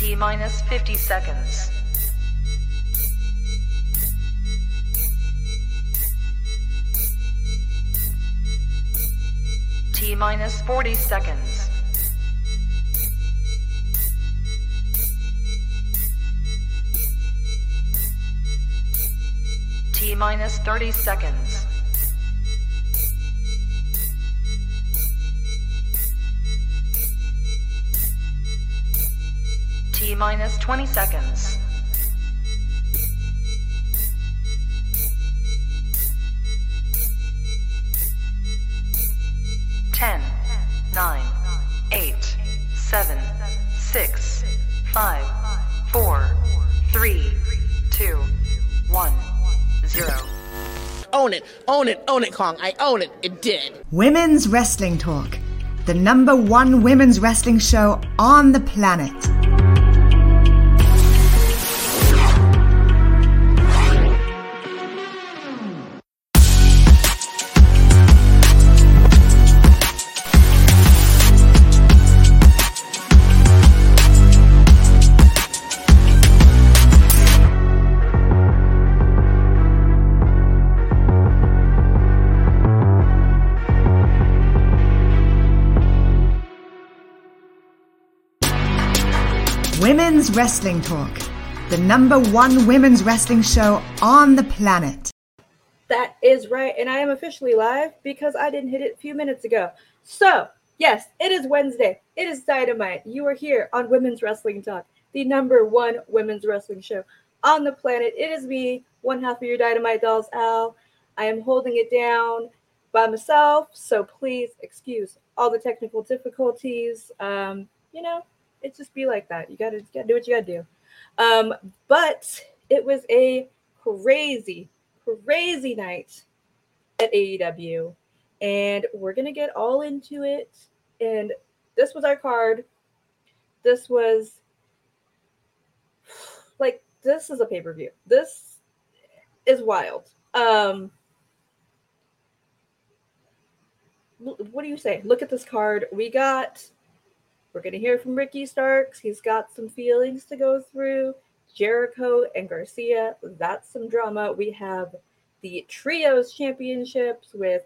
T minus 50 seconds. T minus 40 seconds. T minus 30 seconds. T minus 20 seconds. Ten, nine, eight, seven, six, five, four, three, two, one, zero. Own it, own it, own it, Kong. I own it. It did. Women's Wrestling Talk, the number one women's wrestling show on the planet. Wrestling Talk, the number one women's wrestling show on the planet. That is right. And I am officially live because I didn't hit it a few minutes ago. So, yes, it is Wednesday. It is Dynamite. You are here on Women's Wrestling Talk, the number one women's wrestling show on the planet. It is me, one half of your Dynamite dolls, Al. I am holding it down by myself. So please excuse all the technical difficulties. Um, you know, it just be like that. You gotta, you gotta do what you gotta do. Um, but it was a crazy, crazy night at AEW, and we're gonna get all into it. And this was our card. This was like this is a pay per view. This is wild. Um, what do you say? Look at this card. We got we're going to hear from Ricky Starks. He's got some feelings to go through. Jericho and Garcia, that's some drama. We have the Trios Championships with,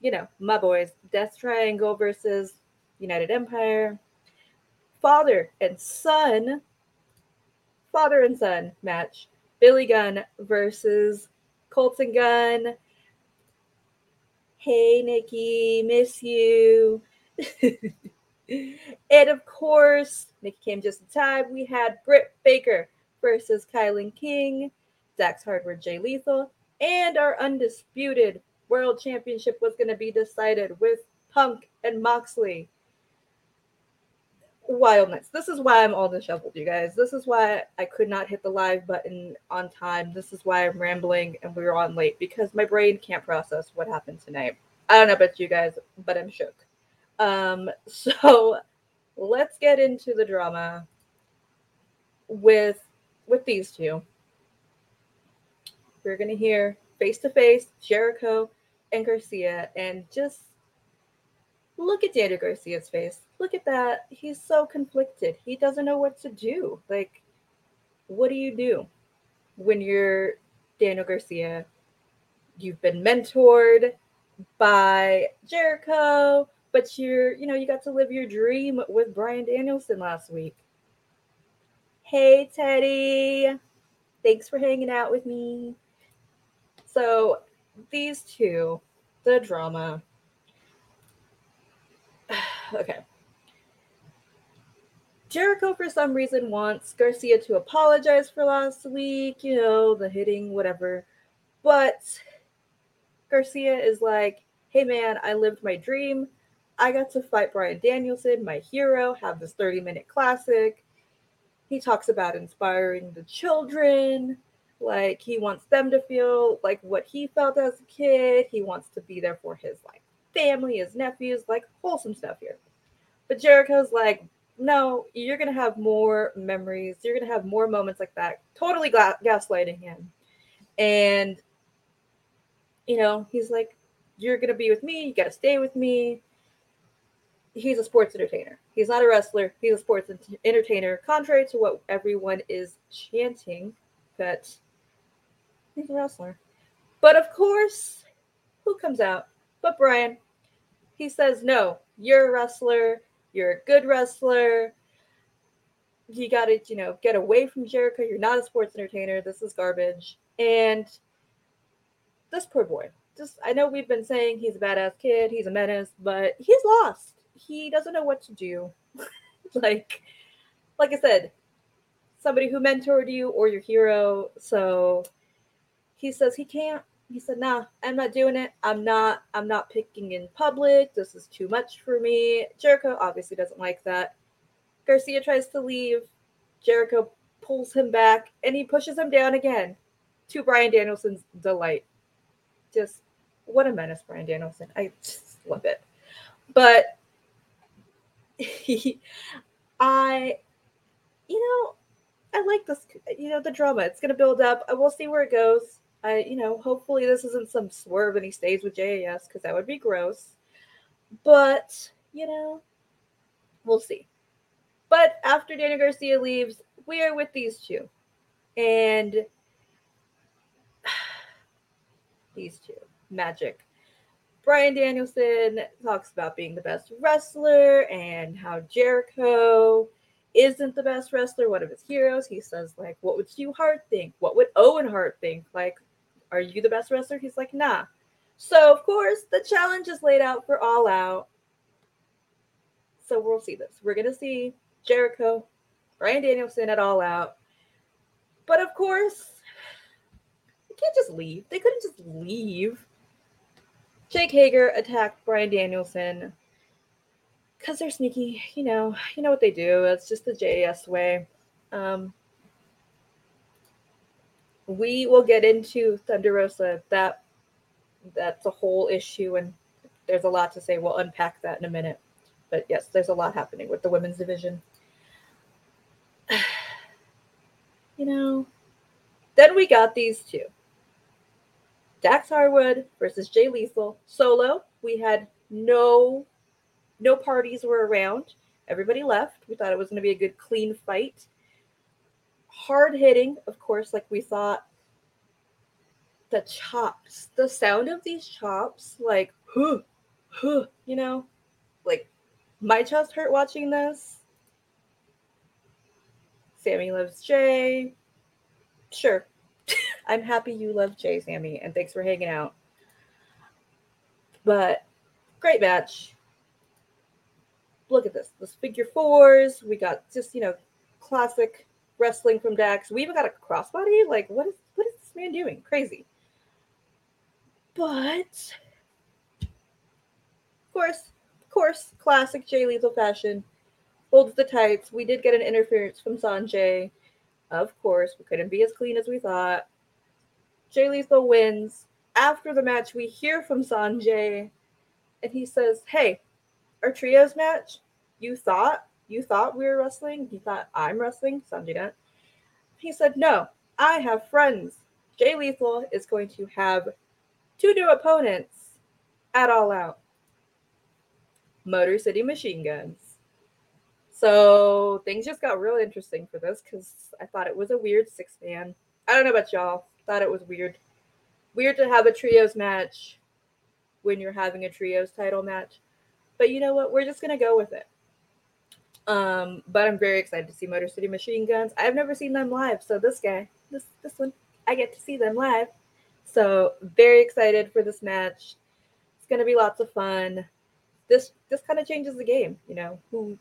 you know, my boys, Death Triangle versus United Empire. Father and son, father and son match. Billy Gunn versus Colten Gunn. Hey, Nikki, miss you. and of course, Nikki came just in time. We had Britt Baker versus Kilynn King, Dax Harwood, Jay Lethal, and our undisputed world championship was going to be decided with Punk and Moxley. Wildness. This is why I'm all disheveled, you guys. This is why I could not hit the live button on time. This is why I'm rambling and we were on late because my brain can't process what happened tonight. I don't know about you guys, but I'm shook. Um, so let's get into the drama with with these two. We're gonna hear face to face Jericho and Garcia, and just look at Daniel Garcia's face. Look at that. He's so conflicted. He doesn't know what to do. Like, what do you do when you're Daniel Garcia? You've been mentored by Jericho but you're, you know, you got to live your dream with Bryan Danielson last week. Hey, Teddy. Thanks for hanging out with me. So, these two, the drama. okay. Jericho, for some reason, wants Garcia to apologize for last week, you know, the hitting, whatever. But Garcia is like, hey, man, I lived my dream. I got to fight Bryan Danielson, my hero, have this 30 minute classic. He talks about inspiring the children. Like he wants them to feel like what he felt as a kid. He wants to be there for his like family, his nephews, like wholesome stuff here. But Jericho's like, no, you're gonna have more memories. You're gonna have more moments like that. Totally gla- gaslighting him, and you know he's like, you're gonna be with me. You gotta stay with me he's a sports entertainer. He's not a wrestler. He's a sports ent- entertainer, contrary to what everyone is chanting that he's a wrestler. But of course, who comes out but Bryan. He says, No, you're a wrestler. You're a good wrestler. You got to, you know, get away from Jericho. You're not a sports entertainer. This is garbage. And this poor boy, just, I know we've been saying he's a badass kid, he's a menace, but he's lost. He doesn't know what to do. like, like I said, somebody who mentored you or your hero. So he says he can't. He said, "Nah, I'm not doing it. I'm not. I'm not picking in public. This is too much for me." Jericho obviously doesn't like that. Garcia tries to leave. Jericho pulls him back, and he pushes him down again, to Bryan Danielson's delight. Just what a menace, Bryan Danielson. I just love it. But I, you know, I like this, you know, the drama. It's going to build up. We'll see where it goes. I, you know, hopefully this isn't some swerve and he stays with JAS because that would be gross. But, you know, we'll see. But after Daniel Garcia leaves, we are with these two. And these two, magic. Bryan Danielson talks about being the best wrestler and how Jericho isn't the best wrestler, one of his heroes. He says, like, what would Stu Hart think? What would Owen Hart think? Like, are you the best wrestler? He's like, nah. So, of course, the challenge is laid out for All Out. So, we'll see this. We're going to see Jericho, Bryan Danielson at All Out. But, of course, they can't just leave. They couldn't just leave. Jake Hager attacked Bryan Danielson because they're sneaky. You know, you know what they do. It's just the JAS way. Um, we will get into Thunder Rosa. That that's a whole issue, and there's a lot to say. We'll unpack that in a minute. But yes, there's a lot happening with the women's division. you know, then we got these two. Dax Harwood versus Jay Lethal solo. We had no no parties were around. Everybody left. We thought it was going to be a good clean fight. Hard hitting, of course, like we thought. The chops, the sound of these chops, like huh, huh, you know, like my chest hurt watching this. Sammy loves Jay. Sure, I'm happy you love Jay, Sammy, and thanks for hanging out. But great match. Look at this. This figure fours. We got just, you know, classic wrestling from Dax. We even got a crossbody. Like, what is what is this man doing? Crazy. But of course, of course, classic Jay Lethal fashion. Holds the tights. We did get an interference from Sanjay. Of course, we couldn't be as clean as we thought. Jay Lethal wins. After the match, we hear from Sanjay, and he says, "Hey, our trios match. You thought you thought we were wrestling. You thought I'm wrestling, Sanjay Dutt." He said, "No, I have friends. Jay Lethal is going to have two new opponents at All Out. Motor City Machine Guns." So things just got real interesting for this because I thought it was a weird six man. I don't know about y'all thought it was weird. Weird to have a trios match when you're having a trios title match. But you know what? We're just gonna go with it. Um, but I'm very excited to see Motor City Machine Guns. I've never seen them live, so this guy, this this one, I get to see them live. So very excited for this match. It's gonna be lots of fun. This this kind of changes the game, you know, who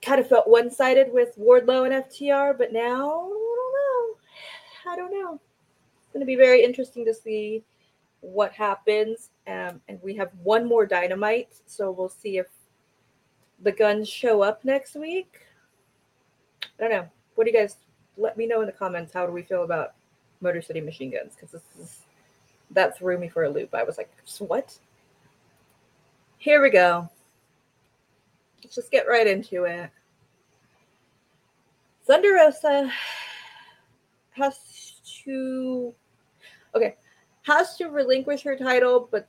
kind of felt one-sided with Wardlow and FTR, but now I don't know. It's going to be very interesting to see what happens. Um, and we have one more dynamite, so we'll see if the guns show up next week. I don't know. What do you guys let me know in the comments? How do we feel about Motor City Machine Guns? Because this is that threw me for a loop. I was like, what? Here we go. Let's just get right into it. Thunder Rosa has to okay has to relinquish her title, but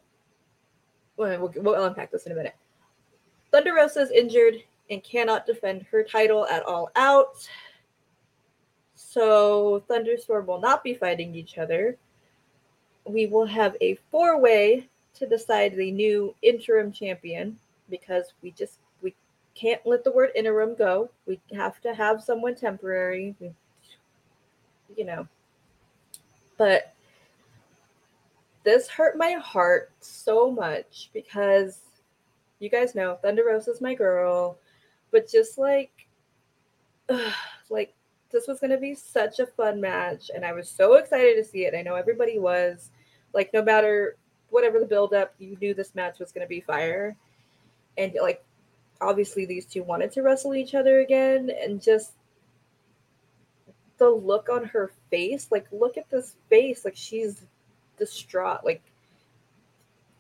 well, we'll, unpack this in a minute. Thunder Rosa is injured and cannot defend her title at all out. So Thunderstorm will not be fighting each other. We will have a four way to decide the new interim champion because we just we can't let the word interim go. We have to have someone temporary. We, you know. But this hurt my heart so much because you guys know Thunder Rosa is my girl, but just like, ugh, like this was gonna be such a fun match, and I was so excited to see it. I know everybody was. Like, no matter whatever the build up, you knew this match was gonna be fire, and like, obviously these two wanted to wrestle each other again, and just the look on her face, like, look at this face, like she's distraught, like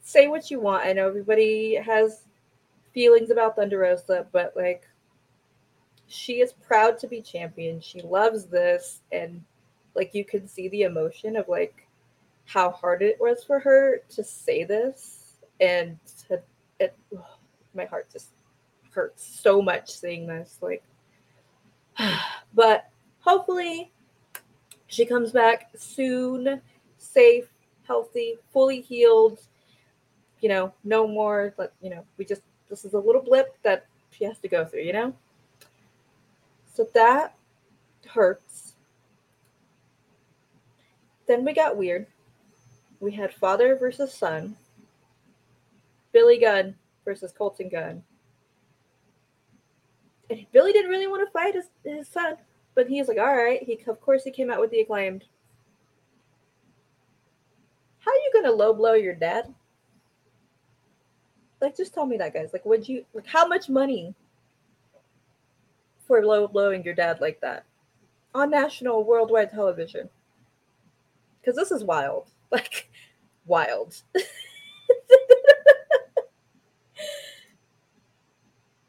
say what you want. I know everybody has feelings about Thunder Rosa, but like she is proud to be champion. She loves this and like you can see the emotion of like how hard it was for her to say this and to it my heart just hurts so much seeing this like but hopefully she comes back soon safe healthy fully healed you know no more but you know we just this is a little blip that she has to go through you know so that hurts. Then we got weird. We had father versus son, Billy Gunn versus Colten Gunn. And Billy didn't really want to fight his, his son, but he's like, all right. He of course he came out with the acclaimed. How are you gonna low blow your dad? Like, just tell me that, guys. Like, would you like how much money for low blowing your dad like that on national worldwide television. Because this is wild. Like, wild.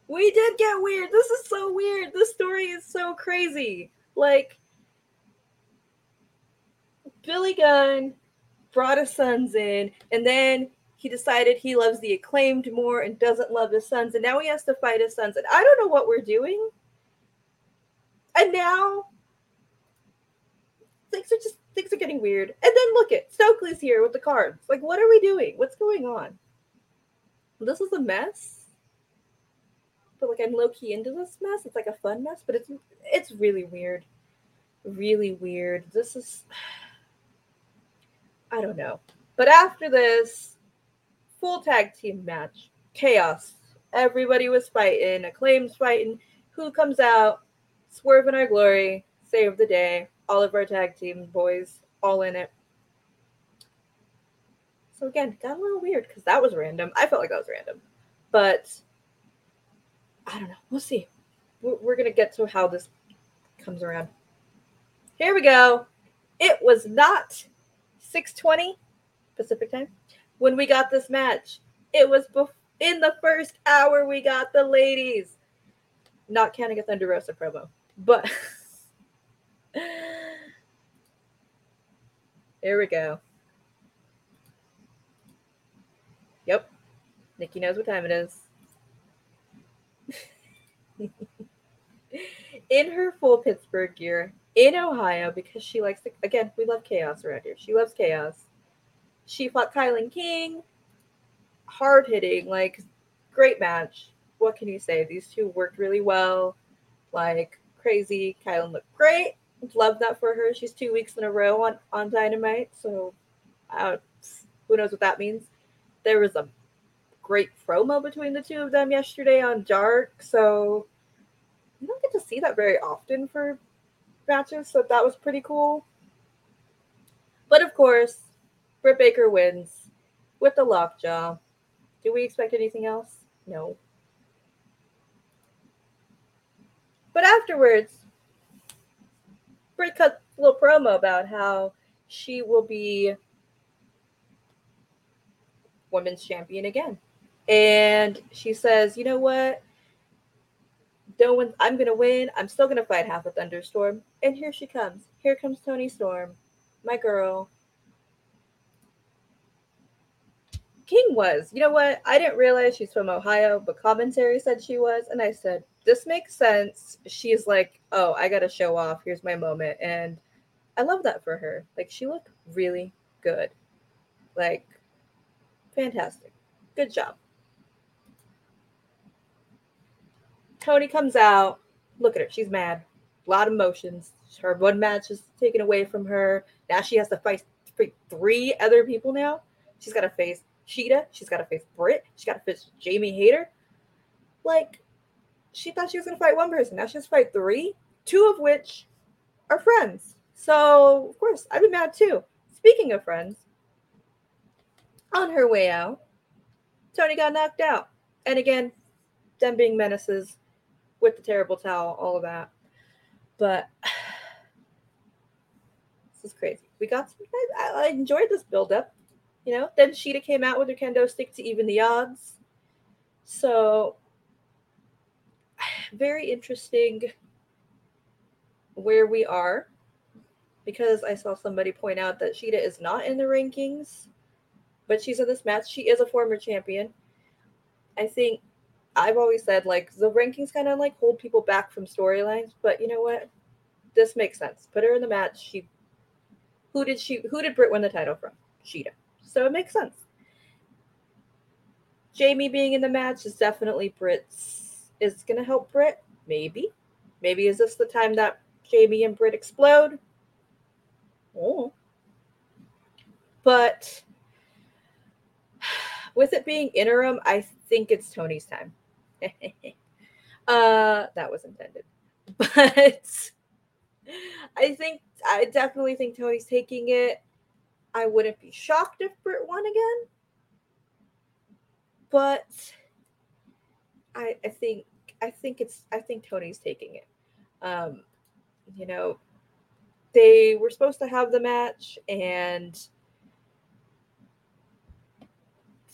we did get weird. This is so weird. This story is so crazy. Like, Billy Gunn brought his sons in, and then he decided he loves the acclaimed more and doesn't love his sons, and now he has to fight his sons. And I don't know what we're doing. And now things are just things are getting weird. And then look at Stokely's here with the cards. Like, what are we doing? What's going on? This is a mess. But like I'm low key into this mess. It's like a fun mess, but it's it's really weird. Really weird. This is I don't know. But after this full tag team match, chaos. Everybody was fighting, acclaims fighting. Who comes out? Swerve in our glory, save the day, all of our tag team boys, all in it. So again, got a little weird because that was random. I felt like that was random, but I don't know. We'll see. We're gonna get to how this comes around. Here we go. It was not 6:20 Pacific time when we got this match. It was bef- in the first hour we got the ladies. Not counting a Thunder Rosa promo. But there we go. Yep. Nikki knows what time it is. In her full Pittsburgh gear in Ohio because she likes to, again, we love chaos around here. She loves chaos. She fought Kilynn King. Hard hitting, like great match. What can you say? These two worked really well. Like crazy. Kilynn looked great. Love that for her. She's two weeks in a row on, on Dynamite. So uh, who knows what that means. There was a great promo between the two of them yesterday on Dark. So you don't get to see that very often for matches. So that was pretty cool. But of course, Britt Baker wins with the lockjaw. Do we expect anything else? No. But afterwards, Britt cut a little promo about how she will be women's champion again. And she says, you know what? No one, I'm gonna win. I'm still gonna fight half a thunderstorm. And here she comes. Here comes Toni Storm, my girl. King was. You know what? I didn't realize she's from Ohio, but commentary said she was. And I said, this makes sense. She's like, oh, I got to show off. Here's my moment. And I love that for her. Like, she looked really good. Like, fantastic. Good job. Toni comes out. Look at her. She's mad. A lot of emotions. Her one match is taken away from her. Now she has to fight three other people now. She's got to face Shida. She's got to face Britt. She's got to face Jamie Hayter. Like, she thought she was going to fight one person. Now she has to fight three, two of which are friends. So, of course, I'd be mad too. Speaking of friends, on her way out, Toni got knocked out. And again, them being menaces with the terrible towel, all of that. But this is crazy. We got some, I, I enjoyed this build up. You know, then Shida came out with her kendo stick to even the odds. So very interesting where we are because I saw somebody point out that Shida is not in the rankings, but she's in this match. She is a former champion. I think I've always said like the rankings kind of like hold people back from storylines, but you know what? This makes sense. Put her in the match. She who did she who did Britt win the title from? Shida. So it makes sense. Jamie being in the match is definitely Britt's is gonna help Britt. Maybe. Maybe is this the time that Jamie and Britt explode? Oh. But with it being interim, I think it's Toni's time. uh, that was intended. But I think I definitely think Toni's taking it. I wouldn't be shocked if Britt won again. But I I think I think it's I think Toni's taking it. Um, you know, they were supposed to have the match and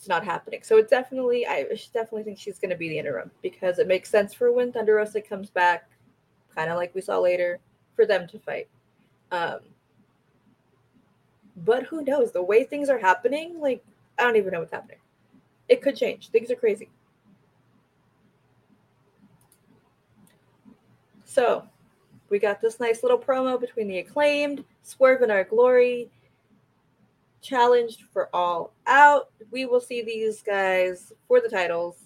it's not happening. So it definitely, I definitely think she's going to be the interim because it makes sense for when Thunder Rosa comes back, kind of like we saw later, for them to fight. Um, but who knows? The way things are happening, like I don't even know what's happening. It could change. Things are crazy. So we got this nice little promo between the acclaimed, Swerve and our glory, challenged for all out. We will see these guys for the titles.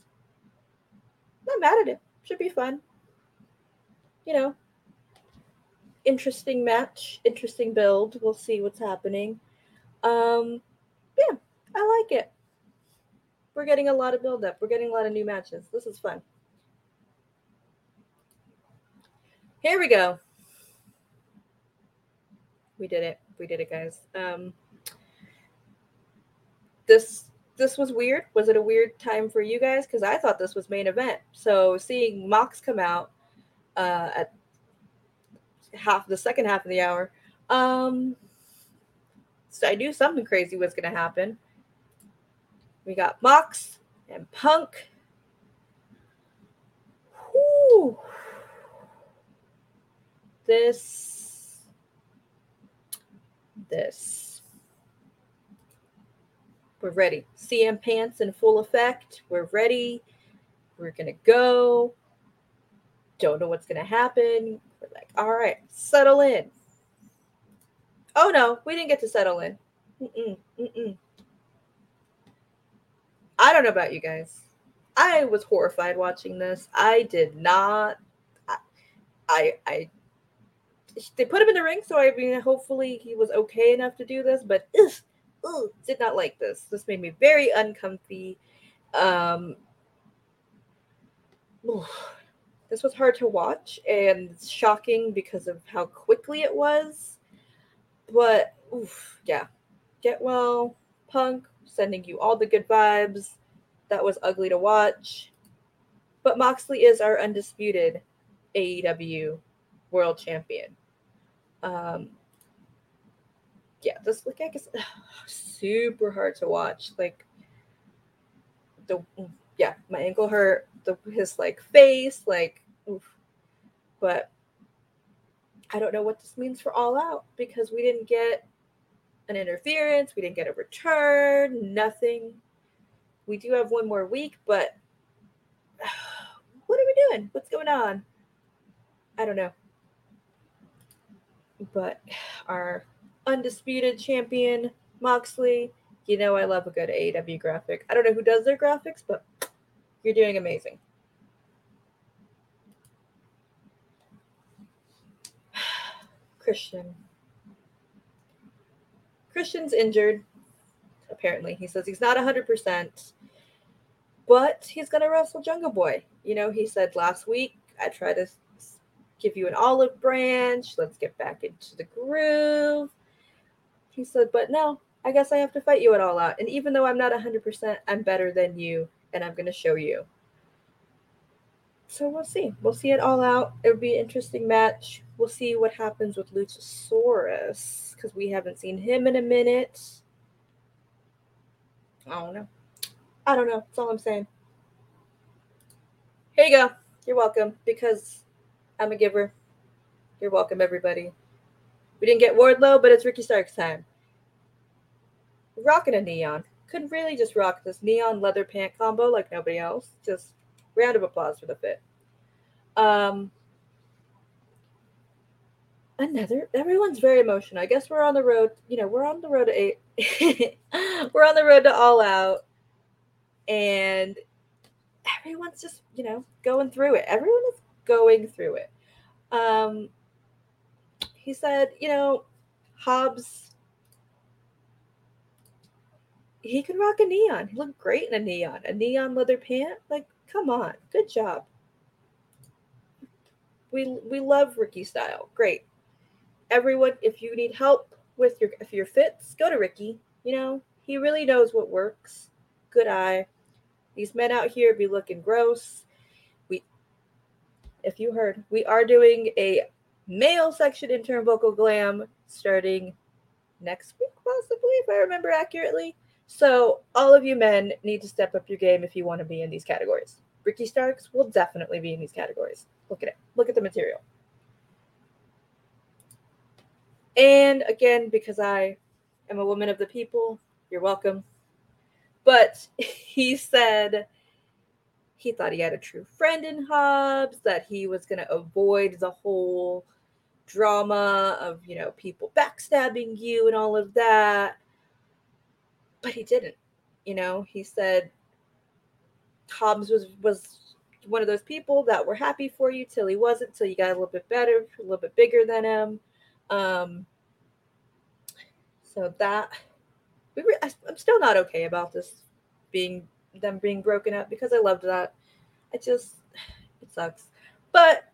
Not mad at it. Should be fun. You know, interesting match, interesting build. We'll see what's happening. Um, yeah, I like it. We're getting a lot of build up. We're getting a lot of new matches. This is fun. Here we go. We did it. We did it, guys. Um, this this was weird. Was it a weird time for you guys? Because I thought this was main event. So seeing Mox come out uh, at half the second half of the hour, um, so I knew something crazy was going to happen. We got Mox and Punk. Whew. This, this we're ready. CM pants in full effect. We're ready. We're going to go. Don't know what's going to happen. We're like, all right, settle in. Oh no, we didn't get to settle in. Mm-mm, mm-mm. I don't know about you guys. I was horrified watching this. I did not. I, I, I they put him in the ring, so I mean, hopefully he was okay enough to do this. But ugh, Ooh, did not like this. This made me very uncomfy. Um, this was hard to watch and shocking because of how quickly it was. But oof, yeah, get well, punk, sending you all the good vibes. That was ugly to watch. But Moxley is our undisputed AEW world champion. Um, yeah, this look I guess super hard to watch. Like the yeah, my ankle hurt. The his like face, like oof. But I don't know what this means for All Out because we didn't get an interference, we didn't get a return, nothing. we do have one more week, but what are we doing? What's going on? I don't know. But our undisputed champion, Moxley, you know I love a good AEW graphic. I don't know who does their graphics, but you're doing amazing. Christian. Christian's injured, apparently. He says he's not 100%, but he's going to wrestle Jungle Boy. You know, he said last week, I try to give you an olive branch. Let's get back into the groove. He said, but no, I guess I have to fight you at all out. And even though I'm not 100%, I'm better than you, and I'm going to show you. So we'll see. We'll see it all out. It'll be an interesting match. We'll see what happens with Luchasaurus because we haven't seen him in a minute. I don't know. I don't know. That's all I'm saying. Here you go. You're welcome because I'm a giver. You're welcome, everybody. We didn't get Wardlow, but it's Ricky Starks time. Rocking a neon. Couldn't really just rock this neon leather pant combo like nobody else. Just round of applause for the fit. Um, another everyone's very emotional. I guess we're on the road, you know, we're on the road to eight. we're on the road to all out. And everyone's just, you know, going through it. Everyone is going through it. Um he said, you know, Hobbs he could rock a neon. He looked great in a neon. A neon leather pant. Like, come on. Good job. We we love Ricky style. Great everyone, if you need help with your if your fits, go to Ricky. You know, he really knows what works. Good eye. These men out here be looking gross. We if you heard, we are doing a male section in vocal Glam starting next week, possibly, if I remember accurately. So all of you men need to step up your game if you want to be in these categories. Ricky Starks will definitely be in these categories. Look at it. Look at the material. And again, because I am a woman of the people, you're welcome. But he said he thought he had a true friend in Hobbs, that he was going to avoid the whole drama of, you know, people backstabbing you and all of that. But he didn't. You know, he said Hobbs was was one of those people that were happy for you till he wasn't, till you got a little bit better, a little bit bigger than him. Um, so that we were, I'm still not okay about this being them being broken up because I loved that. It just it sucks, but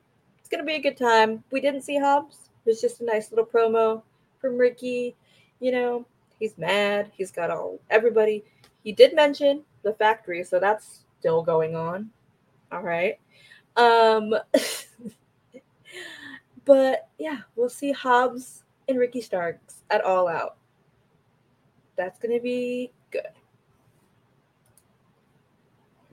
it's gonna be a good time. We didn't see Hobbs. It was just a nice little promo from Ricky. You know, he's mad. He's got all everybody. He did mention the factory, so that's still going on. All right. Um But yeah, we'll see Hobbs and Ricky Starks at All Out. That's going to be good.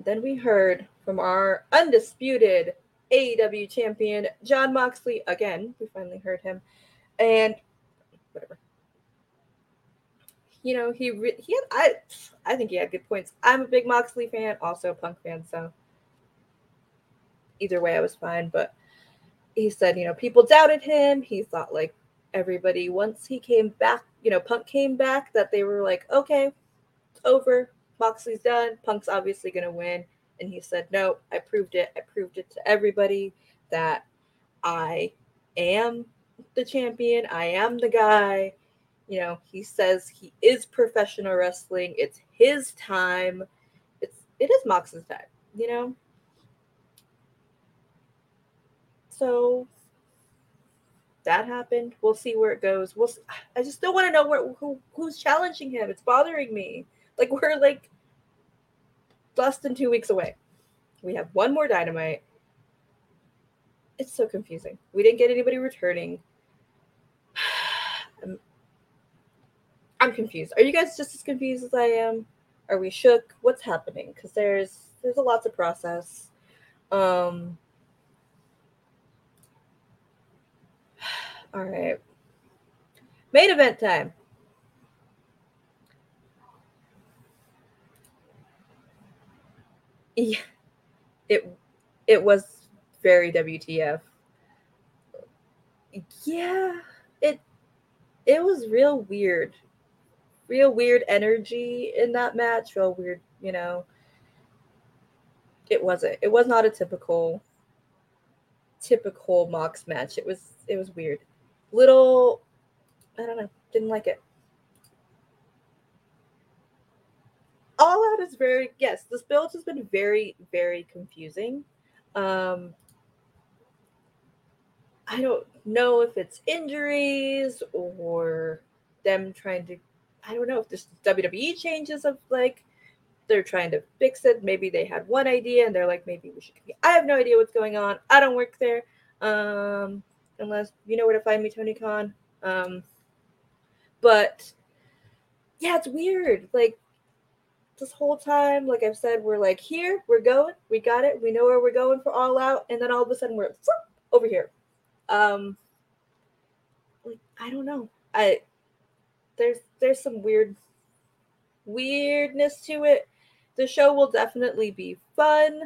Then we heard from our undisputed AEW champion, Jon Moxley. Again, we finally heard him. And whatever. You know, he re- he had I I think he had good points. I'm a big Moxley fan, also a Punk fan, so either way I was fine, but he said, you know, people doubted him. He thought like everybody once he came back, you know, Punk came back that they were like, okay, it's over. Moxley's done. Punk's obviously to win. And he said, no, I proved it. I proved it to everybody that I am the champion. I am the guy. You know, he says he is professional wrestling. It's his time. It's it is Mox's time, you know? So that happened. We'll see where it goes. We'll. See. I just still want to know where who who's challenging him. It's bothering me. Like we're like less than two weeks away. We have one more dynamite. It's so confusing. We didn't get anybody returning. I'm, I'm confused. Are you guys just as confused as I am? Are we shook? What's happening? Because there's there's a lot to process. Um All right. Main event time. Yeah, it it was very WTF. Yeah, it it was real weird. Real weird energy in that match, real weird, you know. It wasn't. It was not a typical typical Mox match. It was it was weird. Little I don't know, didn't like it. All is very yes, this build has been very, very confusing. Um I don't know if it's injuries or them trying to I don't know if this WWE changes of like they're trying to fix it. Maybe they had one idea and they're like, maybe we should. I have no idea what's going on. I don't work there. Um, unless you know where to find me, Tony Khan. Um, but yeah, it's weird. Like this whole time, like I've said, we're like here, we're going, we got it, we know where we're going for all out, and then all of a sudden we're over here. Um, like I don't know. I there's there's some weird weirdness to it. The show will definitely be fun.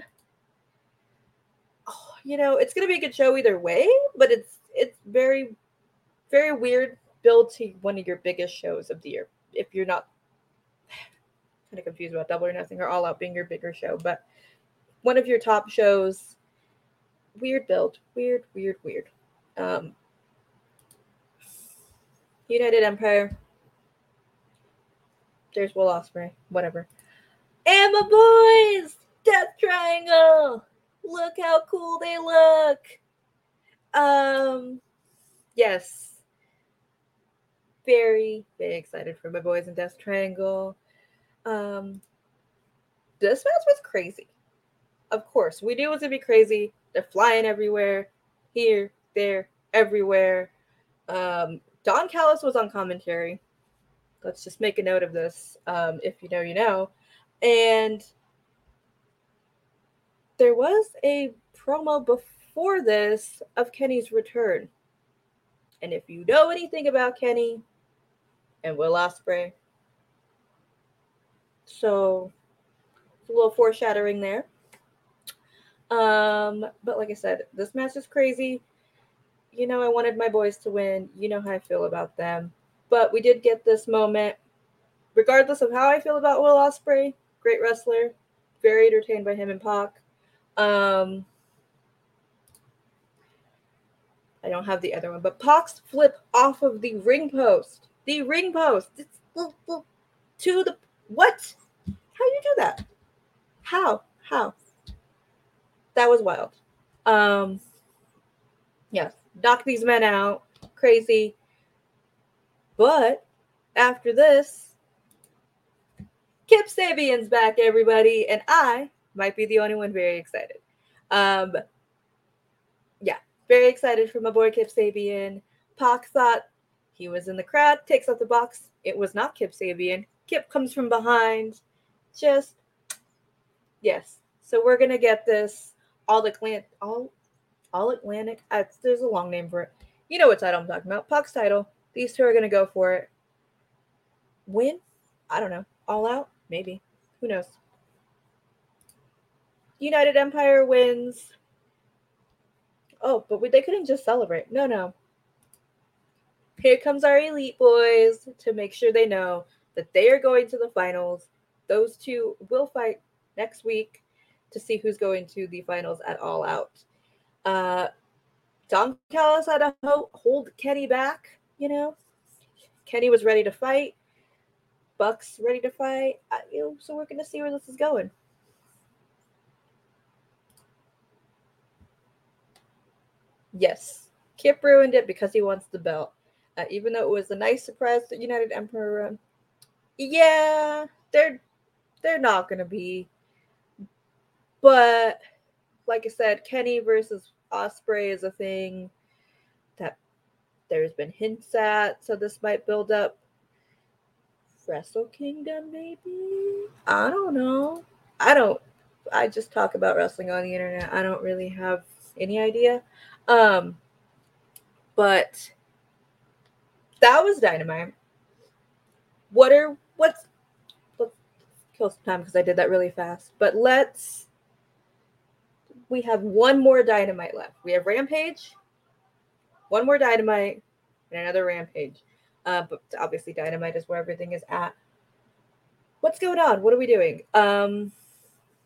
Oh, you know, it's gonna be a good show either way, but it's it's very very weird build to one of your biggest shows of the year. If you're not kind of confused about Double or Nothing or All Out being your bigger show, but one of your top shows. Weird build, weird, weird, weird. Um, United Empire. There's Will Ospreay, whatever. And my boys, Death Triangle. Look how cool they look. Um, yes, very, very excited for my boys in Death Triangle. Um, this match was crazy. Of course, we knew it was gonna be crazy. They're flying everywhere, here, there, everywhere. Um, Don Callis was on commentary. Let's just make a note of this. Um, if you know, you know. And there was a promo before this of Kenny's return. And if you know anything about Kenny and Will Ospreay, so a little foreshadowing there. Um, but like I said, this match is crazy. You know, I wanted my boys to win. You know how I feel about them. But we did get this moment. Regardless of how I feel about Will Ospreay, great wrestler, very entertained by him and Pac. Um, I don't have the other one, but Pac's flip off of the ring post. The ring post. It's to the what? How you do that? How? How? That was wild. Um yes, knock these men out. Crazy. But after this, Kip Sabian's back, everybody, and I might be the only one very excited. Um, yeah, very excited for my boy Kip Sabian. Pac thought he was in the crowd, takes out the box. It was not Kip Sabian. Kip comes from behind. Just yes. So we're gonna get this all Atlantic, all all Atlantic. Uh, there's a long name for it. You know what title I'm talking about? Pac's title. These two are gonna go for it. Win? I don't know. All out? Maybe. Who knows? United Empire wins. Oh, but we, they couldn't just celebrate. No, no. Here comes our elite boys to make sure they know that they are going to the finals. Those two will fight next week to see who's going to the finals at All Out. Uh, Don Callis had to hold Kenny back, you know. Kenny was ready to fight. Bucks ready to fight. You know, so we're gonna see where this is going. Yes, Kip ruined it because he wants the belt. Uh, even though it was a nice surprise that United Empire, um, yeah, they're they're not gonna be. But like I said, Kenny versus Ospreay is a thing that there's been hints at, so this might build up. Wrestle Kingdom, maybe? I don't know. I don't. I just talk about wrestling on the internet. I don't really have any idea. Um, but that was dynamite. What are what's kill some time because I did that really fast. But let's we have one more dynamite left. We have Rampage, one more dynamite, and another Rampage. Uh, but obviously, dynamite is where everything is at. What's going on? What are we doing? Um,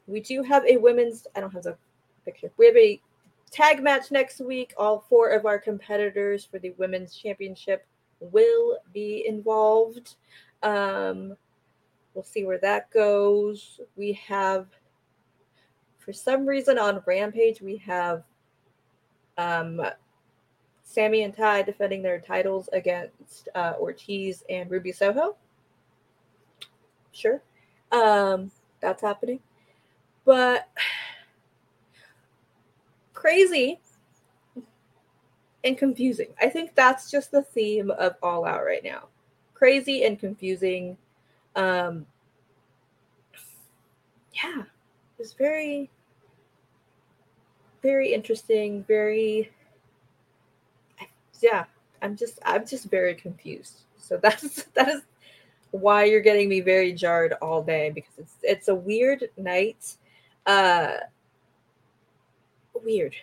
we do have a women's. I don't have the picture. We have a tag match next week. All four of our competitors for the women's championship will be involved. Um, we'll see where that goes. We have, for some reason, on Rampage, we have um, Sammy and Ty defending their titles against uh, Ortiz and Ruby Soho. Sure. Um, that's happening. But crazy and confusing. I think that's just the theme of All Out right now. Crazy and confusing. Um, yeah, it's very, very interesting. Very, yeah. I'm just, I'm just very confused. So that's that is why you're getting me very jarred all day because it's it's a weird night. Uh, weird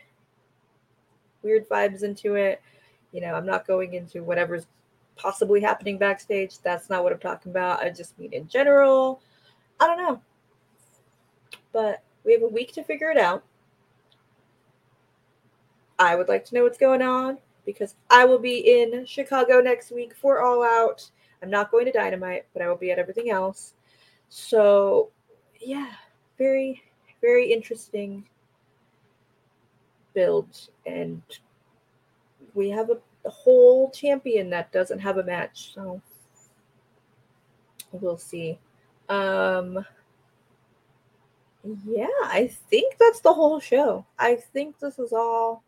weird vibes into it. You know, I'm not going into whatever's possibly happening backstage. That's not what I'm talking about. I just mean in general. I don't know. But we have a week to figure it out. I would like to know what's going on because I will be in Chicago next week for All Out. I'm not going to Dynamite, but I will be at everything else. So, yeah, very, very interesting build and we have a, whole champion that doesn't have a match so we'll see. Um yeah i think that's the whole show. I think this is all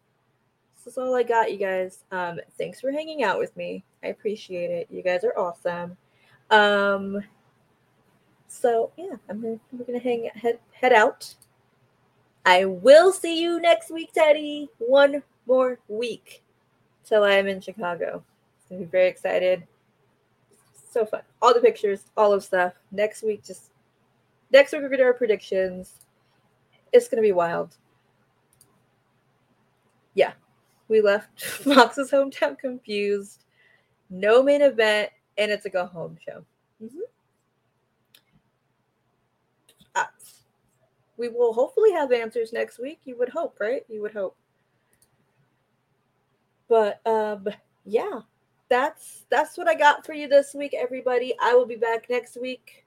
this is all i got you guys. Um thanks for hanging out with me. I appreciate it. You guys are awesome. Um so yeah i'm gonna we're gonna hang head head out. I will see you next week, Teddy. One more week till I am in Chicago. It's gonna be very excited. So fun. All the pictures, all of stuff. Next week, just next week we're gonna do our predictions. It's gonna be wild. Yeah. We left Fox's hometown confused. No main event, and it's a go home show. Mm-hmm. we will hopefully have answers next week. You would hope, right? You would hope. But um yeah, that's that's what I got for you this week, everybody. I will be back next week.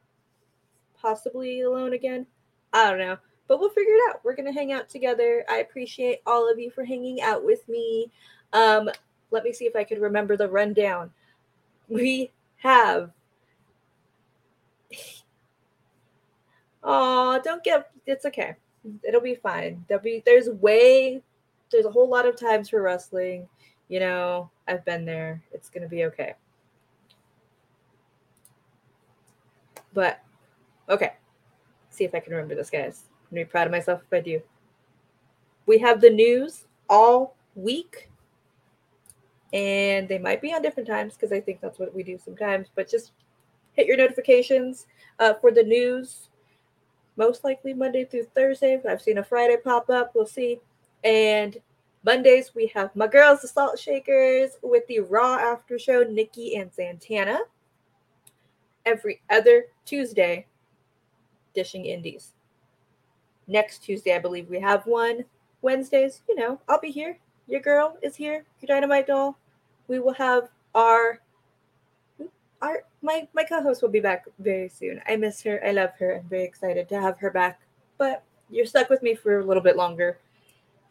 Possibly alone again. I don't know. But we'll figure it out. We're gonna hang out together. I appreciate all of you for hanging out with me. Um, let me see if I can remember the rundown. We have Oh, don't get it's okay. It'll be fine. There'll be there's way there's a whole lot of times for wrestling. You know, I've been there. It's gonna be okay. But okay. See if I can remember this, guys. I'm gonna be proud of myself if I do. We have the news all week. And they might be on different times because I think that's what we do sometimes. But just hit your notifications uh, for the news most likely Monday through Thursday. I've seen a Friday pop up. We'll see. And Mondays, we have my girls, the Salt Shakers, with the Raw after show, Nikki and Santana. Every other Tuesday, Dishing Indies. Next Tuesday, I believe we have one. Wednesdays, you know, I'll be here. Your girl is here. Your dynamite doll. We will have our our my my co-host will be back very soon. I miss her. I love her. I'm very excited to have her back. But you're stuck with me for a little bit longer.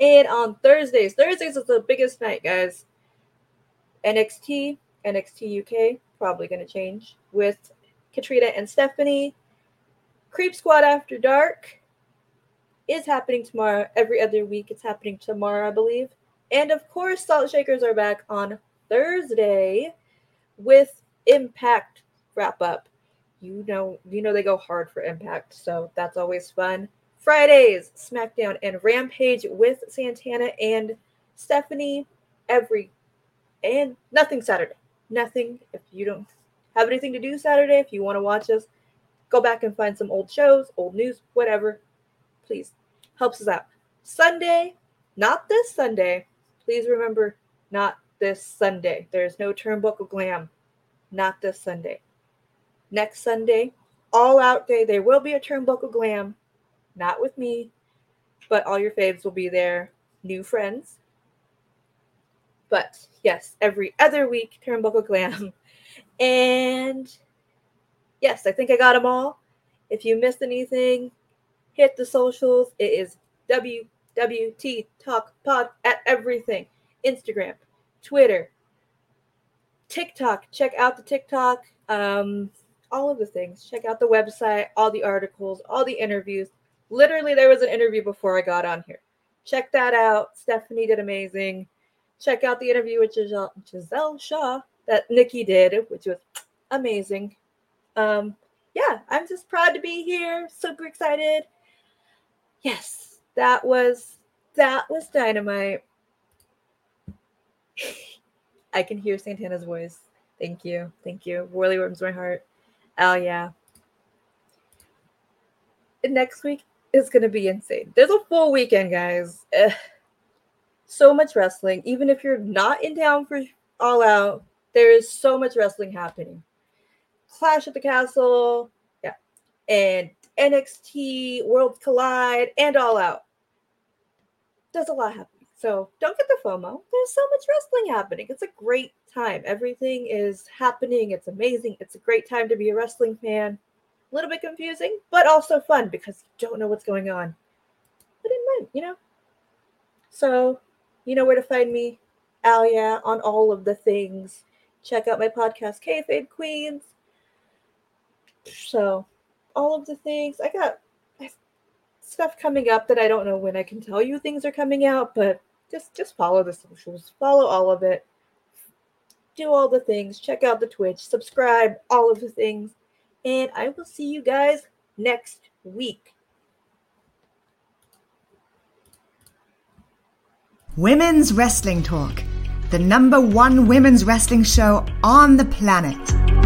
And on Thursdays, Thursdays is the biggest night, guys. NXT, NXT UK, probably going to change with Katrina and Stephanie. Creep Squad After Dark is happening tomorrow. Every other week, it's happening tomorrow, I believe. And of course, Salt Shakers are back on Thursday with Impact wrap up. You know, you know they go hard for Impact, so that's always fun. Fridays, SmackDown and Rampage with Santana and Stephanie every and nothing Saturday. Nothing. If you don't have anything to do Saturday, if you want to watch us, go back and find some old shows, old news, whatever. Please helps us out. Sunday, not this Sunday. Please remember, not this Sunday. There's no Turnbuckle Glam. Not this Sunday. Next Sunday, all out day, there will be a Turnbuckle Glam. Not with me, but all your faves will be there. New friends. But yes, every other week, Turnbuckle Glam. And yes, I think I got them all. If you missed anything, hit the socials. It is WWT Talk Pod at everything Instagram, Twitter, TikTok. Check out the TikTok. Um, all of the things. Check out the website, all the articles, all the interviews. Literally, there was an interview before I got on here. Check that out. Stephanie did amazing. Check out the interview with Giselle, Giselle Shaw that Nikki did, which was amazing. Um, yeah, I'm just proud to be here. Super excited. Yes, that was that was dynamite. I can hear Santana's voice. Thank you. Thank you. Really warms my heart. Oh yeah. Next week is gonna be insane. There's a full weekend, guys. Ugh. So much wrestling. Even if you're not in town for All Out, there is so much wrestling happening. Clash at the Castle, yeah, and NXT, Worlds Collide, and All Out. There's a lot happening. So don't get the FOMO. There's so much wrestling happening. It's a great time. Everything is happening. It's amazing. It's a great time to be a wrestling fan. A little bit confusing, but also fun because you don't know what's going on. But in mind, you know. So, you know where to find me, Alia, on all of the things. Check out my podcast, Kayfabe Queens. So, all of the things. I got stuff coming up that I don't know when I can tell you things are coming out, but just just follow the socials, follow all of it, do all the things, check out the Twitch, subscribe, all of the things, and I will see you guys next week. Women's Wrestling Talk, the number one women's wrestling show on the planet.